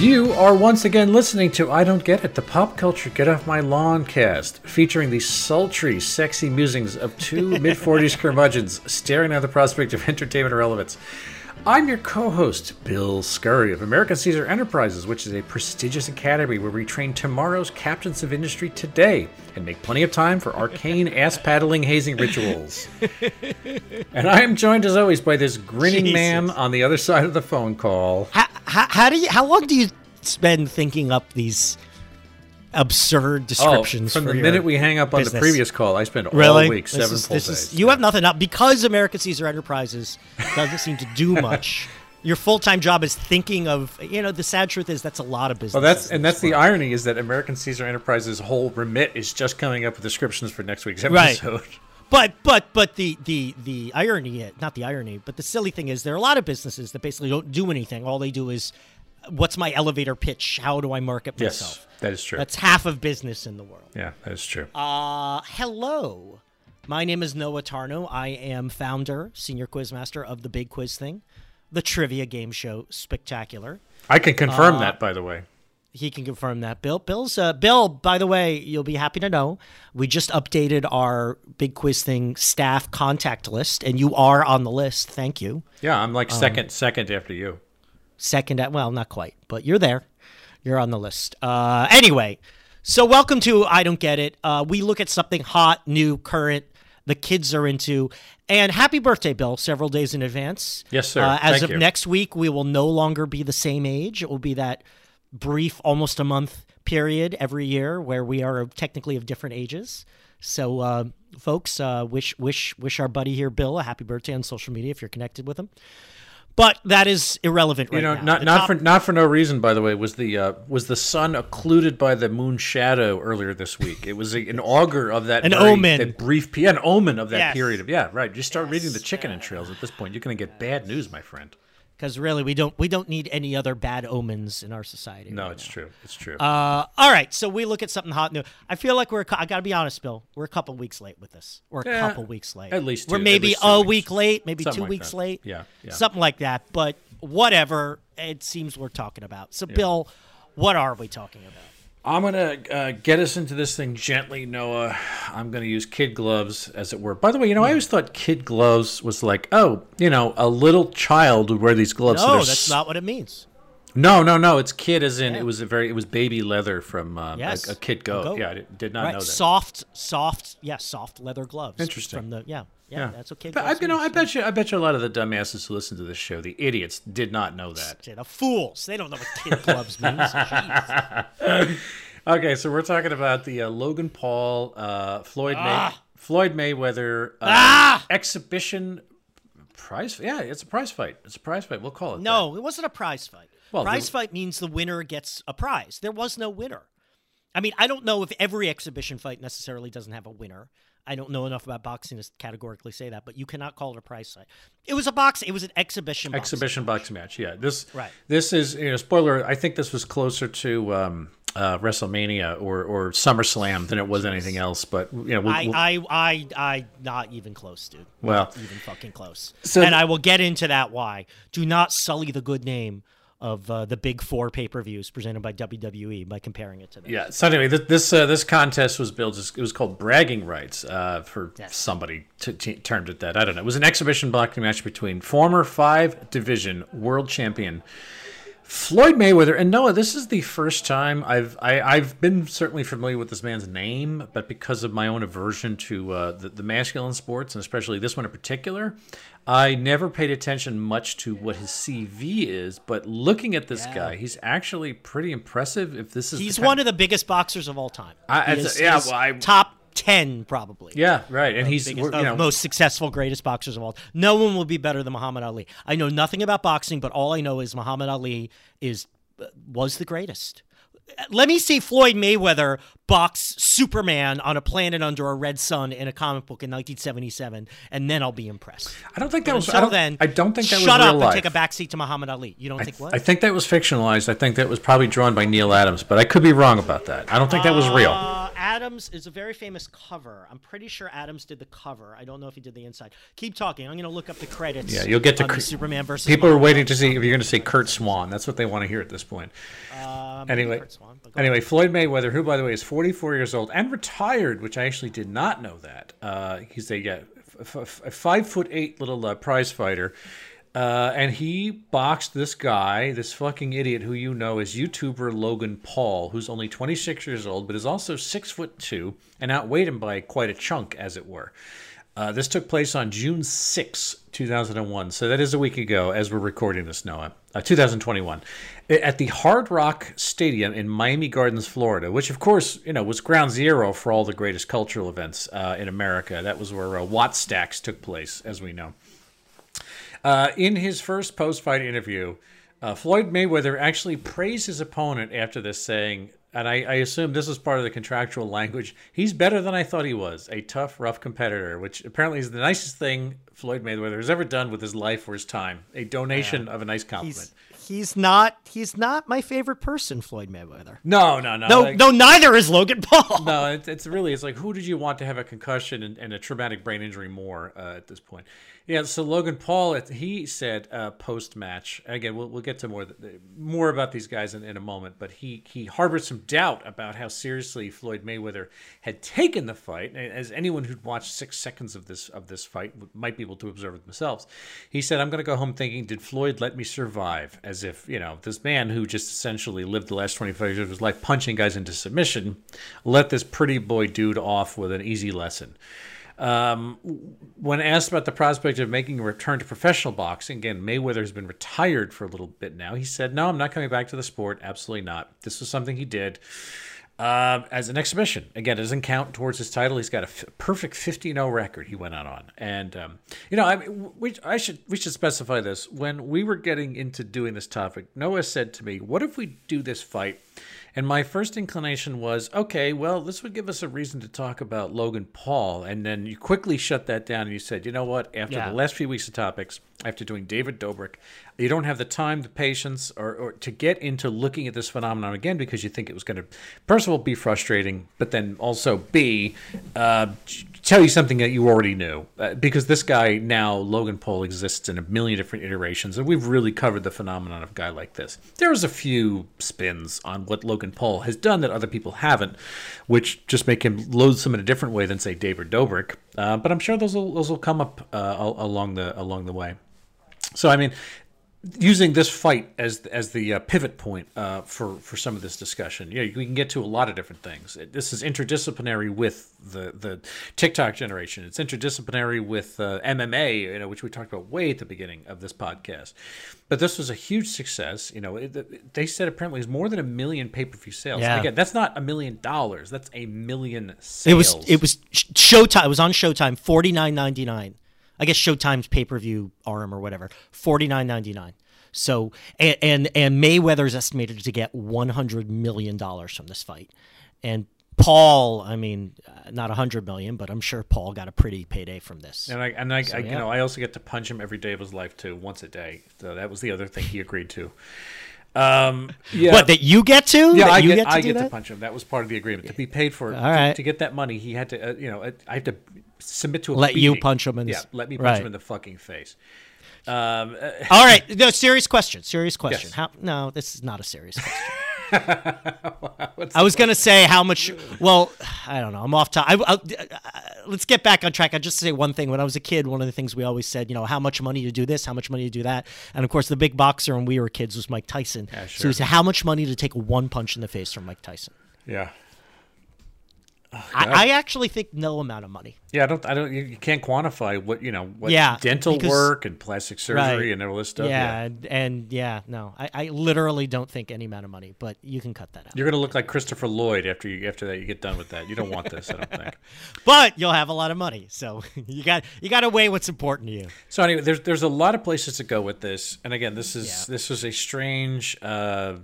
You are once again listening to I Don't Get It, the pop culture Get Off My Lawn cast, featuring the sultry, sexy musings of two mid 40s curmudgeons staring at the prospect of entertainment relevance. I'm your co host, Bill Scurry of American Caesar Enterprises, which is a prestigious academy where we train tomorrow's captains of industry today and make plenty of time for arcane ass paddling hazing rituals. and I am joined, as always, by this grinning Jesus. man on the other side of the phone call. How, how, how do you? How long do you spend thinking up these absurd oh, descriptions? Oh, from for the your minute we hang up on the previous call, I spent really all week, This seven is- full this days. is- you have nothing up because American Caesar Enterprises doesn't seem to do much. Your full time job is thinking of. You know, the sad truth is that's a lot of business. Well, that's and that's the irony is that American Caesar Enterprises' whole remit is just coming up with descriptions for next week's Right. episode. But but but the the the irony, not the irony, but the silly thing is there are a lot of businesses that basically don't do anything. All they do is, what's my elevator pitch? How do I market Yes, myself? That is true. That's half of business in the world. yeah, that is true. Uh, hello. My name is Noah Tarnow. I am founder, senior quizmaster of the Big Quiz Thing, the trivia game show Spectacular. I can confirm uh, that, by the way. He can confirm that. Bill, Bill's uh, Bill. By the way, you'll be happy to know we just updated our Big Quiz Thing staff contact list, and you are on the list. Thank you. Yeah, I'm um, like second, second after you. second at well not quite but you're there you're on the list. Uh anyway so welcome to i don't get it. Uh we look at something hot new current the kids are into. And happy birthday bill several days in advance. Yes, sir. uh, as Thank of you. next week we will no longer be the same age. It will be that brief almost a month period every year where we are technically of different ages. So uh, folks uh, wish wish wish our buddy here bill a happy birthday on social media if you're connected with him but that is irrelevant right You know, now. not The not top- for not for no reason. By the way, was the uh, was the sun occluded by the moon shadow earlier this week? It was a, an augur of that An very- omen. that brief, an omen of that Yes. period of yeah, right. Just start reading the chicken entrails at this point, you're going to get bad news, my friend. Because really we don't we don't need any other bad omens in our society. No, right it's now. true. It's true. Uh, all right, so we look at something hot new. I feel like we're. I got to be honest, Bill. We're a couple weeks late with this. We're a Yeah, couple weeks late. at least we're maybe least a weeks. week late, maybe Something two like weeks that. late. Yeah, yeah. something like that. But whatever. It seems we're talking about. So, Bill, what are we talking about? I'm gonna uh, get us into this thing gently, Noah. I'm gonna use kid gloves, as it were. By the way, you know, I always thought kid gloves was like, oh, you know, a little child would wear these gloves. No, that's s- not what it means. No, no, no. It's kid, as in it was a very, it was baby leather from uh, Yes, a, a kid goat. goat. Yeah, I did, did not Right, know that. soft, soft, yeah, soft leather gloves. Interesting. From the yeah, yeah, yeah, that's okay. But I, you know, I bet you, I bet you a lot of the dumbasses who listen to this show, the idiots, did not know that. The fools. They don't know what kid gloves means. Okay, so we're talking about the uh, Logan Paul, uh, Floyd, May- Floyd Mayweather uh, Ah! exhibition prize. Yeah, it's a prize fight. It's a prize fight. We'll call it. that. No, it wasn't a prize fight. Well, prize the- fight means the winner gets a prize. There was no winner. I mean, I don't know if every exhibition fight necessarily doesn't have a winner. I don't know enough about boxing to categorically say that, but you cannot call it a prize fight. It was a box. It was an exhibition. boxing. exhibition boxing match. Yeah, this Right. This is you know spoiler. I think this was closer to um, uh, WrestleMania or or SummerSlam than it was anything else. But you know, we'll, I, we'll- I, I, I, not even close, dude. Well- not even fucking close. So- and I will get into that. Why? Do not sully the good name of uh, the big four pay per views presented by WWE by comparing it to them. yeah. So anyway, this this, uh, this contest was built. It was called bragging rights uh, for Yes. somebody t- t- termed it that. I don't know. It was an exhibition boxing match between former five division world champion. Floyd Mayweather and Noah. This is the first time I've I, I've been certainly familiar with this man's name, but because of my own aversion to uh, the, the masculine sports and especially this one in particular, I never paid attention much to what his CV is. But looking at this guy, he's actually pretty impressive. If this is He's one of the biggest boxers of all time. I- is- yeah, well, I- top ten probably. yeah, right, and he's biggest, you know most successful, greatest boxers of all. No one will be better than Muhammad Ali. I know nothing about boxing, but all I know is Muhammad Ali is uh, was the greatest. Let me see Floyd Mayweather box Superman on a planet under a red sun in a comic book in 1977, and then I'll be impressed. I don't think that But was. I don't, then, I don't think that was shut real up life. and take a backseat to Muhammad Ali. You don't think what? I think that was fictionalized. I think that was probably drawn by Neal Adams, but I could be wrong about that. I don't think that was real. Uh, Adams is a very famous cover. I'm pretty sure Adams did the cover. I don't know if he did the inside. Keep talking. I'm going to look up the credits. Yeah, you'll get to cr- Superman versus. People are waiting to see if you're going to say Curt Swan. That's what they want to hear at this point. Uh, maybe Anyway, anyway, Floyd Mayweather, who by the way is 44 years old and retired, which I actually did not know that. Uh, he's a, yeah, f- f- a five foot eight little uh, prize fighter. Uh, and he boxed this guy, this fucking idiot who you know is YouTuber Logan Paul, who's only 26 years old, but is also six foot two and outweighed him by quite a chunk, as it were. Uh, this took place on June 6, 2001. So that is a week ago as we're recording this, Noah. Uh, 2021. At the Hard Rock Stadium in Miami Gardens, Florida, which, of course, you know, was ground zero for all the greatest cultural events uh, in America. That was where uh, Wattstax took place, as we know. Uh, in his first post fight interview, uh, Floyd Mayweather actually praised his opponent after this, saying, and I, I assume this is part of the contractual language, he's better than I thought he was. A tough, rough competitor, which apparently is the nicest thing Floyd Mayweather has ever done with his life or his time. A donation of a nice compliment. He's, he's not. He's not my favorite person, Floyd Mayweather. no, no, no. No, like- no. Neither is Logan Paul. no, it's, it's really it's like who did you want to have a concussion and, and a traumatic brain injury more uh, at this point? Yeah, so Logan Paul, he said uh, post match. Again, we'll, we'll get to more more about these guys in, in a moment, but he he harbored some doubt about how seriously Floyd Mayweather had taken the fight. As anyone who'd watched six seconds of this of this fight might be able to observe themselves, he said, "I'm going to go home thinking, did Floyd let me survive?" As if you know this man who just essentially lived the last 25 years of his life punching guys into submission, let this pretty boy dude off with an easy lesson. Um, when asked about the prospect of making a return to professional boxing, again, Mayweather has been retired for a little bit now. He said, No, I'm not coming back to the sport. Absolutely not. This was something he did uh, as an exhibition. Again, it doesn't count towards his title. He's got a f- perfect 50 0 record he went out on. And, um, you know, I, we, I should, we should specify this. When we were getting into doing this topic, Noah said to me, What if we do this fight? And my first inclination was, okay, well, this would give us a reason to talk about Logan Paul. And then you quickly shut that down and you said, you know what? After Yeah. the last few weeks of topics, after doing David Dobrik, you don't have the time, the patience, or, or to get into looking at this phenomenon again because you think it was going to, first of all, be frustrating, but then also be, uh, tell you something that you already knew. Uh, because this guy now, Logan Paul, exists in a million different iterations, and we've really covered the phenomenon of a guy like this. There's a few spins on what Logan Paul has done that other people haven't, which just make him loathsome in a different way than, say, David Dobrik. Uh, but I'm sure those will, those will come up uh, along the along the way. So I mean, using this fight as as the uh, pivot point uh, for for some of this discussion, yeah, we can get to a lot of different things. It- This is interdisciplinary with the the TikTok generation. It's interdisciplinary with uh, MMA, you know, which we talked about way at the beginning of this podcast. But this was a huge success. You know, it, they said apparently it's more than a million pay per view sales. Yeah. Again, that's not a million dollars. That's a million sales. It was it was Showtime. It was on Showtime. Forty nine ninety nine. I guess Showtime's pay per view arm or whatever. Forty nine ninety nine. So and, and and Mayweather's estimated to get one hundred million dollars from this fight, and Paul. I mean, uh, not a hundred million, but I'm sure Paul got a pretty payday from this. And I and I, I you know I also get to punch him every day of his life too, once a day. So that was the other thing he agreed to. Um, yeah, What that you get to? yeah, That I you get, get to I do get to punch him. That was part of the agreement to be paid for. All to, right. to get that money, he had to, uh, you know, I have to submit to a Let you punch him in the yeah, let me punch right. him in the fucking face. Um, All right, no serious question. Serious question. Yes. How? No, this is not a serious question. I was gonna say how much. Well, I don't know. I'm off topic. Let's get back on track. I just say one thing. When I was a kid, one of the things we always said, you know, how much money to do this, how much money to do that, and of course, the big boxer when we were kids was Mike Tyson. So sure. we said, how much money to take one punch in the face from Mike Tyson? yeah, I, I actually think no amount of money. yeah. I don't, I don't. You can't quantify what you know, what Yeah, dental because- work and plastic surgery Right. and all this stuff. yeah, and, and yeah, no, I, I literally don't think any amount of money, but you can cut that out. You're gonna look like Christopher Lloyd after you after that. You get done with that. You don't want this. I don't think. But you'll have a lot of money, so you got you got to weigh what's important to you. So anyway, there's there's a lot of places to go with this, and again, this is Yeah. this was a strange uh,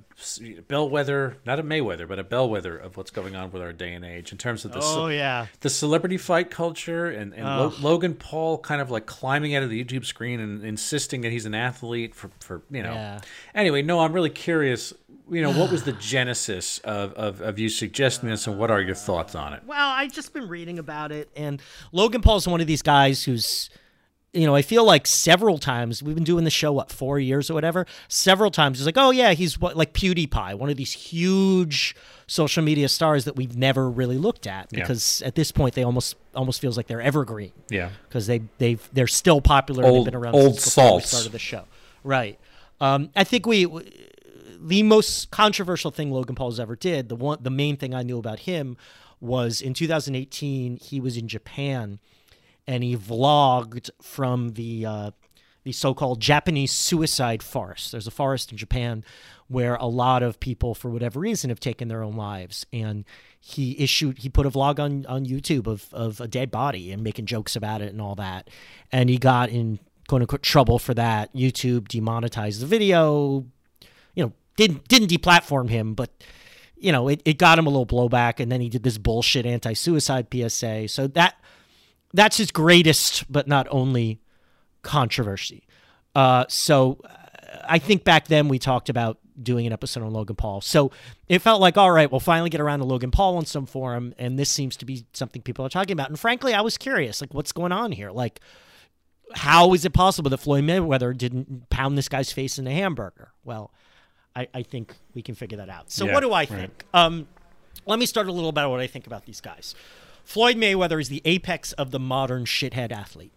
bellwether, not a Mayweather, but a bellwether of what's going on with our day and age in terms of the oh yeah the celebrity fight culture and, and Lo- Logan Paul kind of like climbing out of the YouTube screen and insisting that he's an athlete for, for you know. Yeah. Anyway, no, I'm really curious. You know, what was the genesis of, of, of you suggesting this, and what are your thoughts on it? Well, I've just been reading about it, and Logan Paul's one of these guys who's, you know, I feel like several times we've been doing the show what four years or whatever. Several times he's like, oh yeah, he's what like PewDiePie, one of these huge social media stars that we've never really looked at Yeah. because at this point they almost almost feels like they're evergreen Yeah. because they they've they're still popular. Old- they've been around old since before we started the show, right? Um, I think we the most controversial thing Logan Paul's ever did. The one the main thing I knew about him was in 2018 he was in Japan and he vlogged from the uh, the so-called Japanese suicide forest. There's a forest in Japan where a lot of people, for whatever reason, have taken their own lives. And he issued, he put a vlog on on YouTube of of a dead body and making jokes about it and all that. And he got in quote unquote trouble for that. YouTube demonetized the video. You know, didn't didn't deplatform him, but you know, it, it got him a little blowback. And then he did this bullshit anti-suicide PSA. So that that's his greatest, but not only controversy. Uh, so uh, I think back then we talked about doing an episode on Logan Paul. So it felt like, all right, we'll finally get around to Logan Paul on some forum, and this seems to be something people are talking about. And frankly, I was curious, like, what's going on here? Like, how is it possible that Floyd Mayweather didn't pound this guy's face in a hamburger? Well, I, I think we can figure that out. So Yeah, what do I right. think? Um, let me start a little about what I think about these guys. Floyd Mayweather is the apex of the modern shithead athlete.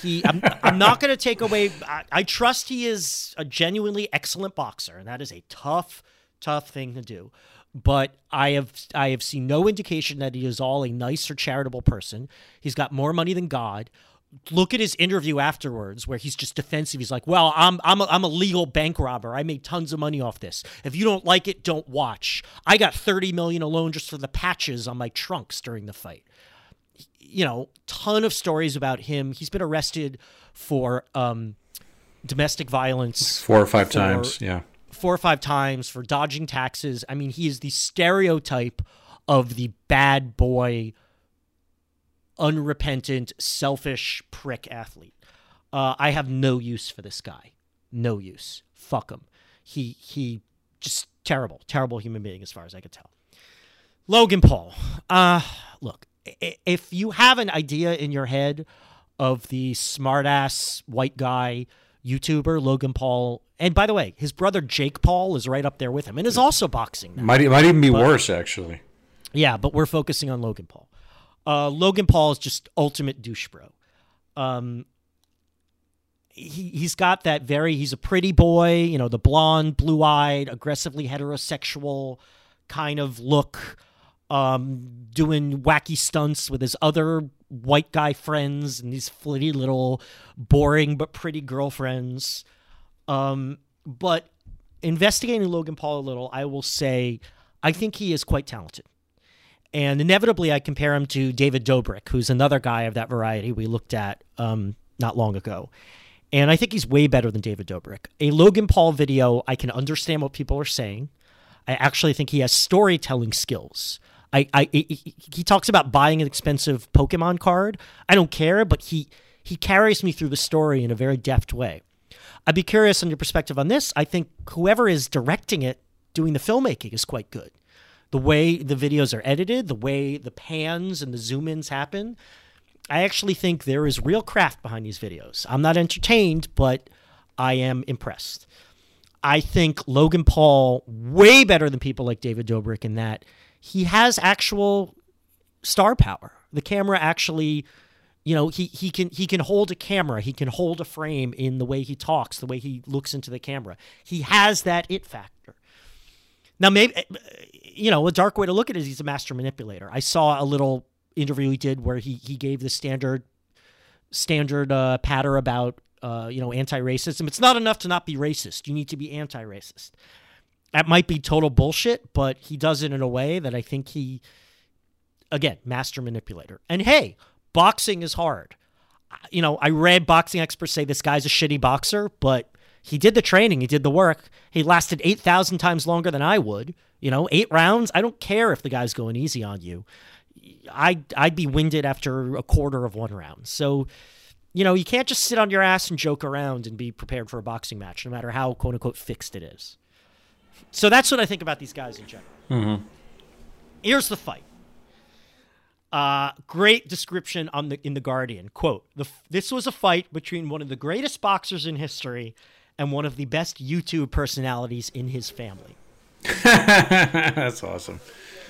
He, I'm, I'm not going to take away. I, I trust he is a genuinely excellent boxer, and that is a tough, tough thing to do. But I have, I have seen no indication that he is all a nice or charitable person. He's got more money than God. Look at his interview afterwards, where he's just defensive. He's like, "Well, I'm, I'm, a, I'm a legal bank robber. I made tons of money off this. If you don't like it, don't watch. I got 30 million alone just for the patches on my trunks during the fight." you know, ton of stories about him. He's been arrested for um, domestic violence Four or five For- times. Yeah. four or five times for dodging taxes. I mean, he is the stereotype of the bad boy, unrepentant, selfish prick athlete. Uh, I have no use for this guy. No use. Fuck him. He he just terrible, terrible human being as far as I could tell. Logan Paul. Uh look, if you have an idea in your head of the smartass white guy YouTuber Logan Paul, and by the way, his brother Jake Paul is right up there with him and is also boxing now. Might, it might even be worse, actually. Yeah, but we're focusing on Logan Paul. Uh, Logan Paul is just ultimate douche bro. Um, he he's got that very he's a pretty boy, you know, the blonde, blue eyed, aggressively heterosexual kind of look. Um, doing wacky stunts with his other white guy friends and these flitty little boring but pretty girlfriends. Um, but investigating Logan Paul a little, I will say I think he is quite talented. And inevitably, I compare him to David Dobrik, who's another guy of that variety we looked at um, not long ago. And I think he's way better than David Dobrik. A Logan Paul video, I can understand what people are saying. I actually think he has storytelling skills. I, I, he, he talks about buying an expensive Pokemon card. I don't care, but he he carries me through the story in a very deft way. I'd be curious on your perspective on this. I think whoever is directing it, doing the filmmaking, is quite good. The way the videos are edited, the way the pans and the zoom ins happen, I actually think there is real craft behind these videos. I'm not entertained, but I am impressed. I think Logan Paul way better than people like David Dobrik in that he has actual star power. The camera actually, you know, he he can he can hold a camera, he can hold a frame in the way he talks, the way he looks into the camera. He has that it factor. Now, maybe you know a dark way to look at it is he's a master manipulator. I saw a little interview he did where he he gave the standard standard uh, patter about uh, you know anti-racism. It's not enough to not be racist. You need to be anti-racist. That might be total bullshit, but he does it in a way that I think he, again, master manipulator. And hey, boxing is hard. You know, I read boxing experts say this guy's a shitty boxer, but He did the training, he did the work. He lasted 8,000 times longer than I would. You know, eight rounds. I don't care if the guy's going easy on you. I I'd be winded after a quarter of one round. So, you know, you can't just sit on your ass and joke around and be prepared for a boxing match, no matter how quote unquote fixed it is. So that's what I think about these guys in general. Mm-hmm. Here's the fight. Uh, great description on the in the Guardian. Quote: the, This was a fight between one of the greatest boxers in history and one of the best YouTube personalities in his family. That's awesome.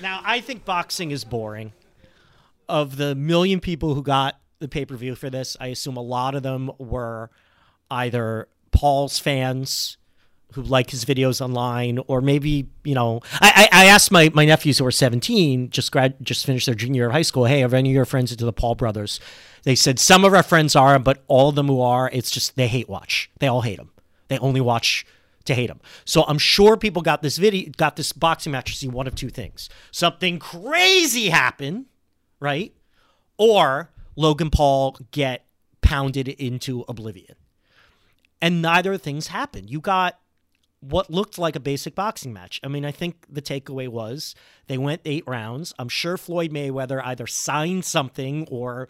Now, I think boxing is boring. Of the million people who got the pay per view for this, I assume a lot of them were either Paul's fans who like his videos online, or maybe you know, I, I asked my, my nephews who are seventeen, just grad, just finished their junior year of high school. Hey, are any of your friends into the Paul brothers? They said some of our friends are, but all of them who are, it's just they hate watch. They all hate them. They only watch to hate him. So I'm sure people got this video, got this boxing match to see one of two things: something crazy happen, right, or Logan Paul get pounded into oblivion. And neither things happened. You got what looked like a basic boxing match. I mean, I think the takeaway was they went eight rounds. I'm sure Floyd Mayweather either signed something or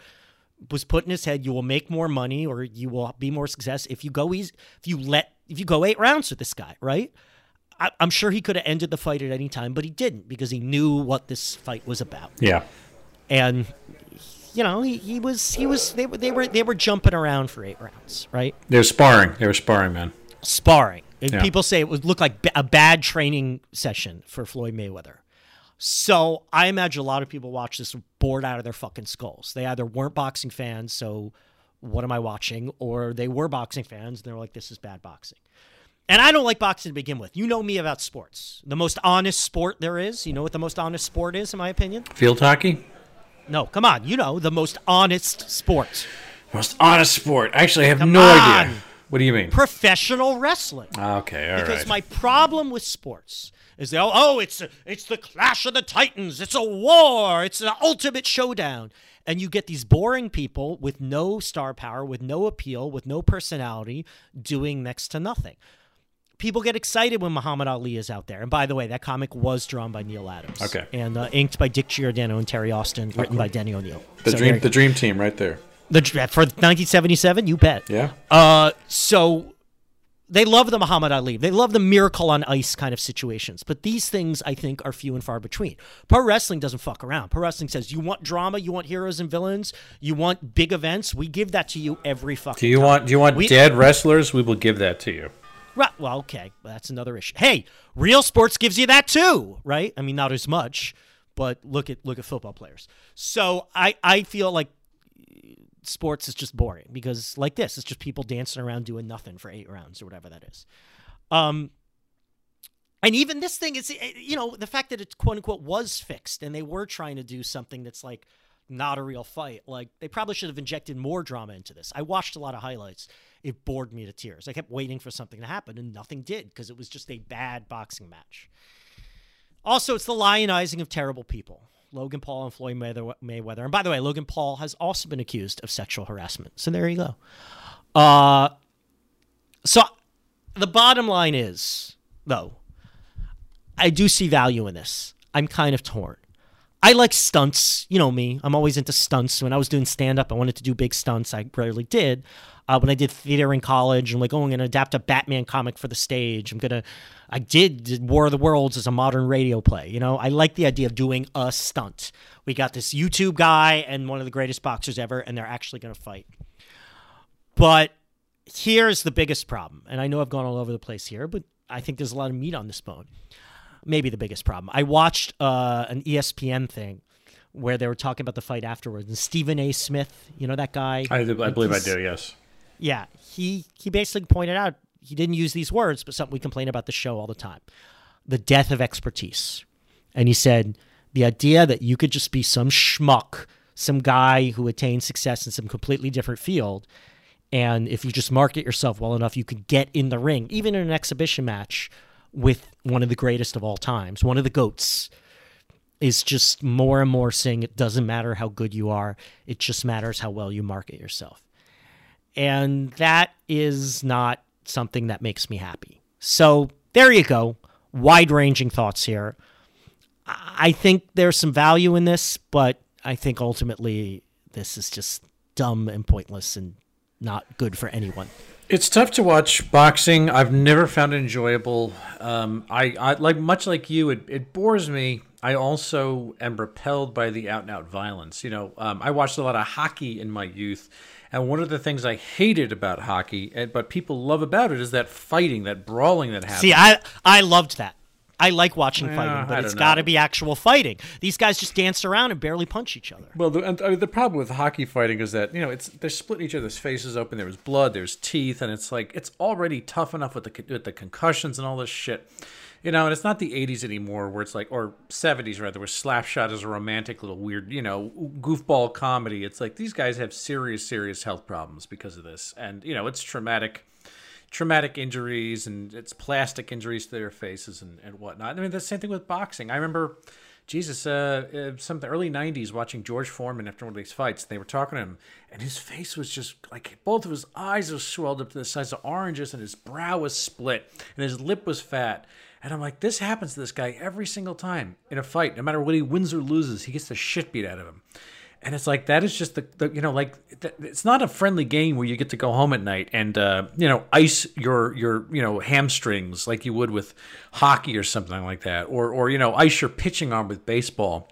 was put in his head you will make more money or you will be more success if you go easy if you let if you go eight rounds with this guy right? I, am sure he could have ended the fight at any time but he didn't because he knew what this fight was about. Yeah. And you know he, he was he was they were they were they were jumping around for eight rounds right? They were sparring. They were sparring man. Sparring. Yeah. People say it would look like a bad training session for Floyd Mayweather. So I imagine a lot of people watch this bored out of their fucking skulls. They either weren't boxing fans, so what am I watching? Or they were boxing fans and they're like, this is bad boxing. And I don't like boxing to begin with. You know me about sports. The most honest sport there is. You know what the most honest sport is, in my opinion? Field hockey? No, come on. You know the most honest sport. Most honest sport. Actually, I have come no on. idea. What do you mean? Professional wrestling. Ah, okay, all because right. my problem with sports is they all, oh, it's a, it's the clash of the titans. It's a war. It's an ultimate showdown. And you get these boring people with no star power, with no appeal, with no personality, doing next to nothing. People get excited when Muhammad Ali is out there. And by the way, that comic was drawn by Neal Adams. Okay. And uh, inked by Dick Giordano and Terry Austin, written by Denny O'Neil. The so dream, the dream team, right there. The for 1977, you bet. Yeah. Uh, so they love the Muhammad Ali. They love the miracle on ice kind of situations. But these things, I think, are few and far between. Pro wrestling doesn't fuck around. Pro wrestling says, you want drama, you want heroes and villains, you want big events. We give that to you every fucking. Do you time. want? Do you want we, dead wrestlers? We will give that to you. Right. Well, okay, that's another issue. Hey, real sports gives you that too, right? I mean, not as much, but look at look at football players. So I I feel like sports is just boring because like this, it's just people dancing around doing nothing for eight rounds or whatever that is. Um, and even this thing is, eh, you know, the fact that it quote unquote was fixed and they were trying to do something that's like not a real fight. Like they probably should have injected more drama into this. I watched a lot of highlights. It bored me to tears. I kept waiting for something to happen and nothing did because it was just a bad boxing match. Also, it's the lionizing of terrible people. Logan Paul and Floyd Mayweather. And by the way, Logan Paul has also been accused of sexual harassment. So there you go. Uh, so the bottom line is, though, I do see value in this. I'm kind of torn. I like stunts. You know me. I'm always into stunts. When I was doing stand up, I wanted to do big stunts. I rarely did. Uh, when I did theater in college, I'm like, oh, I'm going to adapt a Batman comic for the stage. I'm going to, I did, War of the Worlds as a modern radio play. You know, I like the idea of doing a stunt. We got this YouTube guy and one of the greatest boxers ever, and they're actually going to fight. But here's the biggest problem. And I know I've gone all over the place here, but I think there's a lot of meat on this bone. Maybe the biggest problem. I watched uh, an ESPN thing where they were talking about the fight afterwards. And Stephen A. Smith, you know that guy? I, I believe I do, yes. Yeah, he he basically pointed out he didn't use these words, but something we complain about the show all the time: the death of expertise. And he said the idea that you could just be some schmuck, some guy who attained success in some completely different field, and if you just market yourself well enough, you could get in the ring, even in an exhibition match with one of the greatest of all times, one of the goats is just more and more saying it doesn't matter how good you are, it just matters how well you market yourself. And that is not something that makes me happy. So there you go. Wide ranging thoughts here. I think there's some value in this, but I think ultimately this is just dumb and pointless and not good for anyone. It's tough to watch boxing. I've never found it enjoyable. Um, I, I like much like you. It, it bores me. I also am repelled by the out and out violence. You know, um, I watched a lot of hockey in my youth, and one of the things I hated about hockey, but people love about it, is that fighting, that brawling that happens. See, I I loved that. I like watching fighting, but it's got to be actual fighting. These guys just dance around and barely punch each other. Well, the, and, uh, the problem with hockey fighting is that you know it's they're splitting each other's faces open. There's blood, there's teeth, and it's like it's already tough enough with the with the concussions and all this shit. You know, and it's not the 80s anymore where it's like, or 70s rather, where Slapshot is a romantic little weird, you know, goofball comedy. It's like these guys have serious, serious health problems because of this. And, you know, it's traumatic traumatic injuries and it's plastic injuries to their faces and, and whatnot. I mean, the same thing with boxing. I remember, Jesus, uh, uh, some the early '90s, watching George Foreman after one of these fights. They were talking to him, and his face was just like both of his eyes were swelled up to the size of oranges, and his brow was split, and his lip was fat. And I'm like, this happens to this guy every single time in a fight. No matter what he wins or loses, he gets the shit beat out of him. And it's like that is just the, the you know like it's not a friendly game where you get to go home at night and uh, you know ice your your you know hamstrings like you would with hockey or something like that. Or or you know ice your pitching arm with baseball.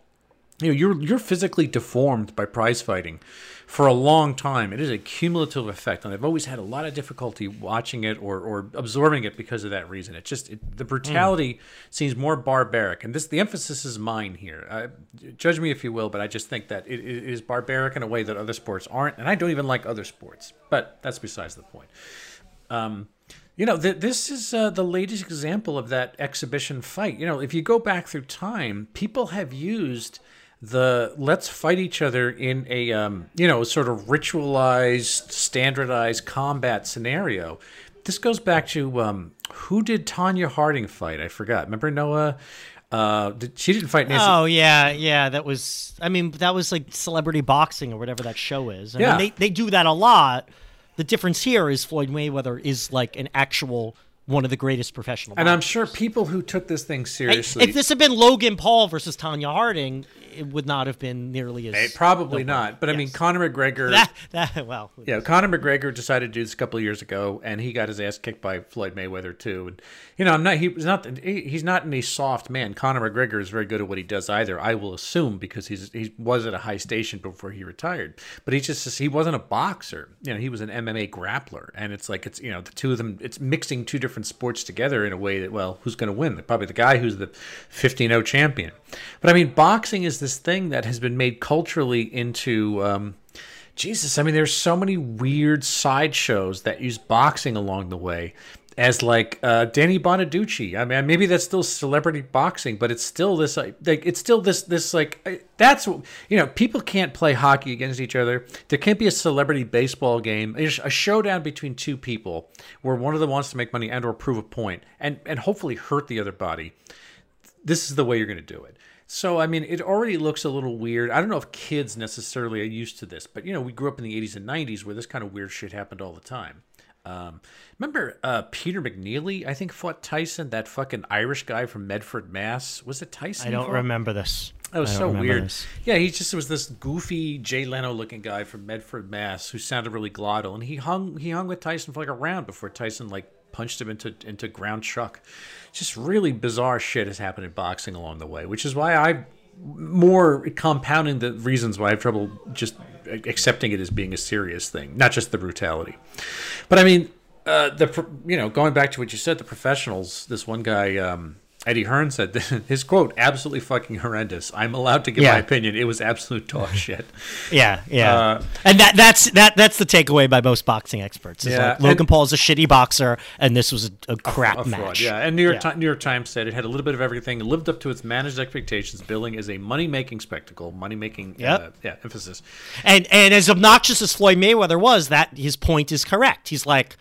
You know you're you're physically deformed by prize fighting for a long time. It is a cumulative effect, and I've always had a lot of difficulty watching it or, or absorbing it because of that reason. It just it, the brutality mm. seems more barbaric, and this the emphasis is mine here. Uh, judge me if you will, but I just think that it, it is barbaric in a way that other sports aren't, and I don't even like other sports. But that's besides the point. Um, you know, th- this is uh, the latest example of that exhibition fight. You know, if you go back through time, people have used the let's fight each other in a um, you know sort of ritualized, standardized combat scenario. This goes back to um, who did Tonya Harding fight? I forgot. Remember Noah? Uh, did, she didn't fight Nancy. Oh yeah, yeah. That was. I mean, that was like celebrity boxing or whatever that show is. I yeah. Mean, they they do that a lot. The difference here is Floyd Mayweather is like an actual one of the greatest professional. And I'm sure people who took this thing seriously. If this had been Logan Paul versus Tonya Harding, it would not have been nearly as. Hey, probably not. But yes. I mean, Conor McGregor. That, that, well. Yeah, Conor McGregor decided to do this a couple of years ago, and he got his ass kicked by Floyd Mayweather too. And you know, I'm not. He was not. He's not any soft man. Conor McGregor is very good at what he does. Either I will assume because he's he was at a high station before he retired. But he just he wasn't a boxer. You know, he was an MMA grappler, and it's like it's you know the two of them. It's mixing two different sports together in a way that well, who's going to win? Probably the guy who's the 15-0 champion. But I mean, boxing is this thing that has been made culturally into. Um, Jesus, I mean, there's so many weird sideshows that use boxing along the way as like uh, Danny Bonaduce. I mean, maybe that's still celebrity boxing, but it's still this like it's still this this like that's you know people can't play hockey against each other. There can't be a celebrity baseball game, it's a showdown between two people where one of them wants to make money and or prove a point and and hopefully hurt the other body. This is the way you're going to do it. So I mean, it already looks a little weird. I don't know if kids necessarily are used to this, but you know, we grew up in the 80s and 90s where this kind of weird shit happened all the time. Um, remember uh, Peter McNeeley? I think fought Tyson. That fucking Irish guy from Medford, Mass. Was it Tyson? I don't remember this. That was so weird. This. Yeah, he just was this goofy Jay Leno looking guy from Medford, Mass, who sounded really glottal, and he hung he hung with Tyson for like a round before Tyson like punched him into into ground chuck. Just really bizarre shit has happened in boxing along the way, which is why I more compounding the reasons why I have trouble just accepting it as being a serious thing, not just the brutality. But I mean, uh, the you know going back to what you said, the professionals. This one guy, um, Eddie Hearn said his quote absolutely fucking horrendous. I'm allowed to give yeah. my opinion. It was absolute dog shit. yeah, yeah. Uh, and that that's that that's the takeaway by most boxing experts. yeah, like Logan Paul is a shitty boxer, and this was a, a crap a, a match. Yeah, and New York yeah. New York Times said it had a little bit of everything. It lived up to its managed expectations, billing as a money making spectacle, money making. Yep. Uh, yeah, emphasis. And and as obnoxious as Floyd Mayweather was, that his point is correct. He's like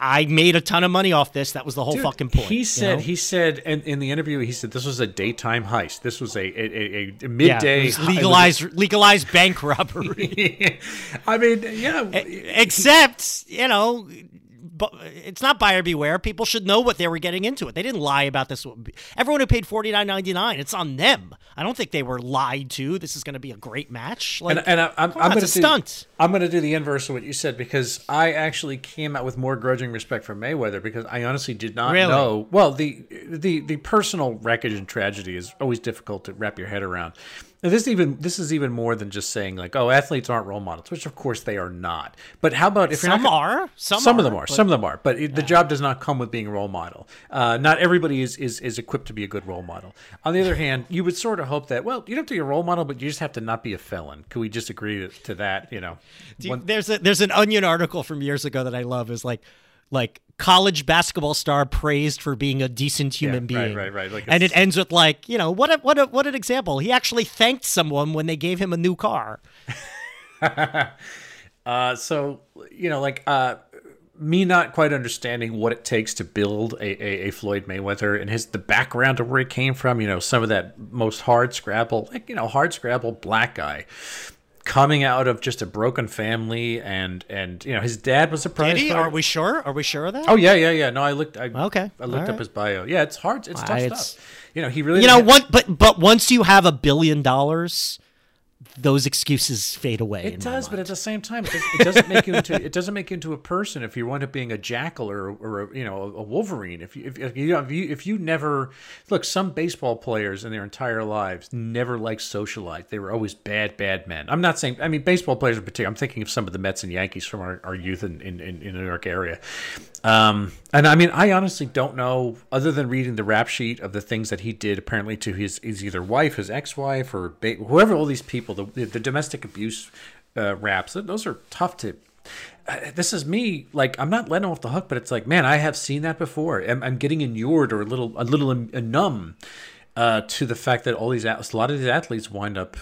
I made a ton of money off this. That was the whole Dude, fucking point. He said. You know? He said in, in, the interview. He said this was a daytime heist. This was a a, a, a midday yeah, legalized was, legalized bank robbery. I mean, yeah. Except you know, it's not buyer beware. People should know what they were getting into. It. They didn't lie about this. Everyone who paid forty nine ninety nine, it's on them. I don't think they were lied to. This is going to be a great match. Like, and, and I, I'm, I'm going to stunt. I'm going to do the inverse of what you said because I actually came out with more grudging respect for Mayweather because I honestly did not Really? know. Well, the the the personal wreckage and tragedy is always difficult to wrap your head around. And this even this is even more than just saying like, oh, athletes aren't role models, which of course they are not. But how about if you're Some are. Some, some of them are. but- Some of them are. But it, the job does not come with being a role model. Uh, not everybody is, is is equipped to be a good role model. On the other hand, you would sort of hope that well, you don't have to be a role model, but you just have to not be a felon. Could we just agree to, to that? You know, you- One- there's a there's an Onion article from years ago that I love. Is like like college basketball star praised for being a decent human Yeah, right, being. right, right. Like and it ends with like you know what a, what a, what an example. He actually thanked someone when they gave him a new car. Uh, so you know, like uh, me not quite understanding what it takes to build a, a, a Floyd Mayweather and his the background of where he came from. You know, some of that most hard scrabble, like you know, hard scrabble black guy coming out of just a broken family, and and you know, his dad was a prize Did he? fighter. Are we sure? Are we sure of that? Oh yeah, yeah, yeah. No, I looked. I, Okay, I looked up his bio. Yeah, it's hard. It's tough it's- stuff. You know, he really. you know? But but once you have a billion dollars, those excuses fade away. It does, but at the same time, it, does, it doesn't make you into it doesn't make you into a person if you wind up being a jackal or, or a, you know a Wolverine. If you if, if you if you if you never look, some baseball players in their entire lives never like socialized. They were always bad bad men. I'm not saying I mean baseball players in particular. I'm thinking of some of the Mets and Yankees from our, our youth in, in, in, in the New York area. Um, and I mean, I honestly don't know, other than reading the rap sheet of the things that he did apparently to his, his either wife, his ex-wife, or ba- whoever all these people, the, the, domestic abuse uh, raps, those are tough to. Uh, this is me, like I'm not letting off the hook, but it's like, man, I have seen that before. I'm, I'm getting inured or a little, a little um, numb uh, to the fact that all these a lot of these athletes wind up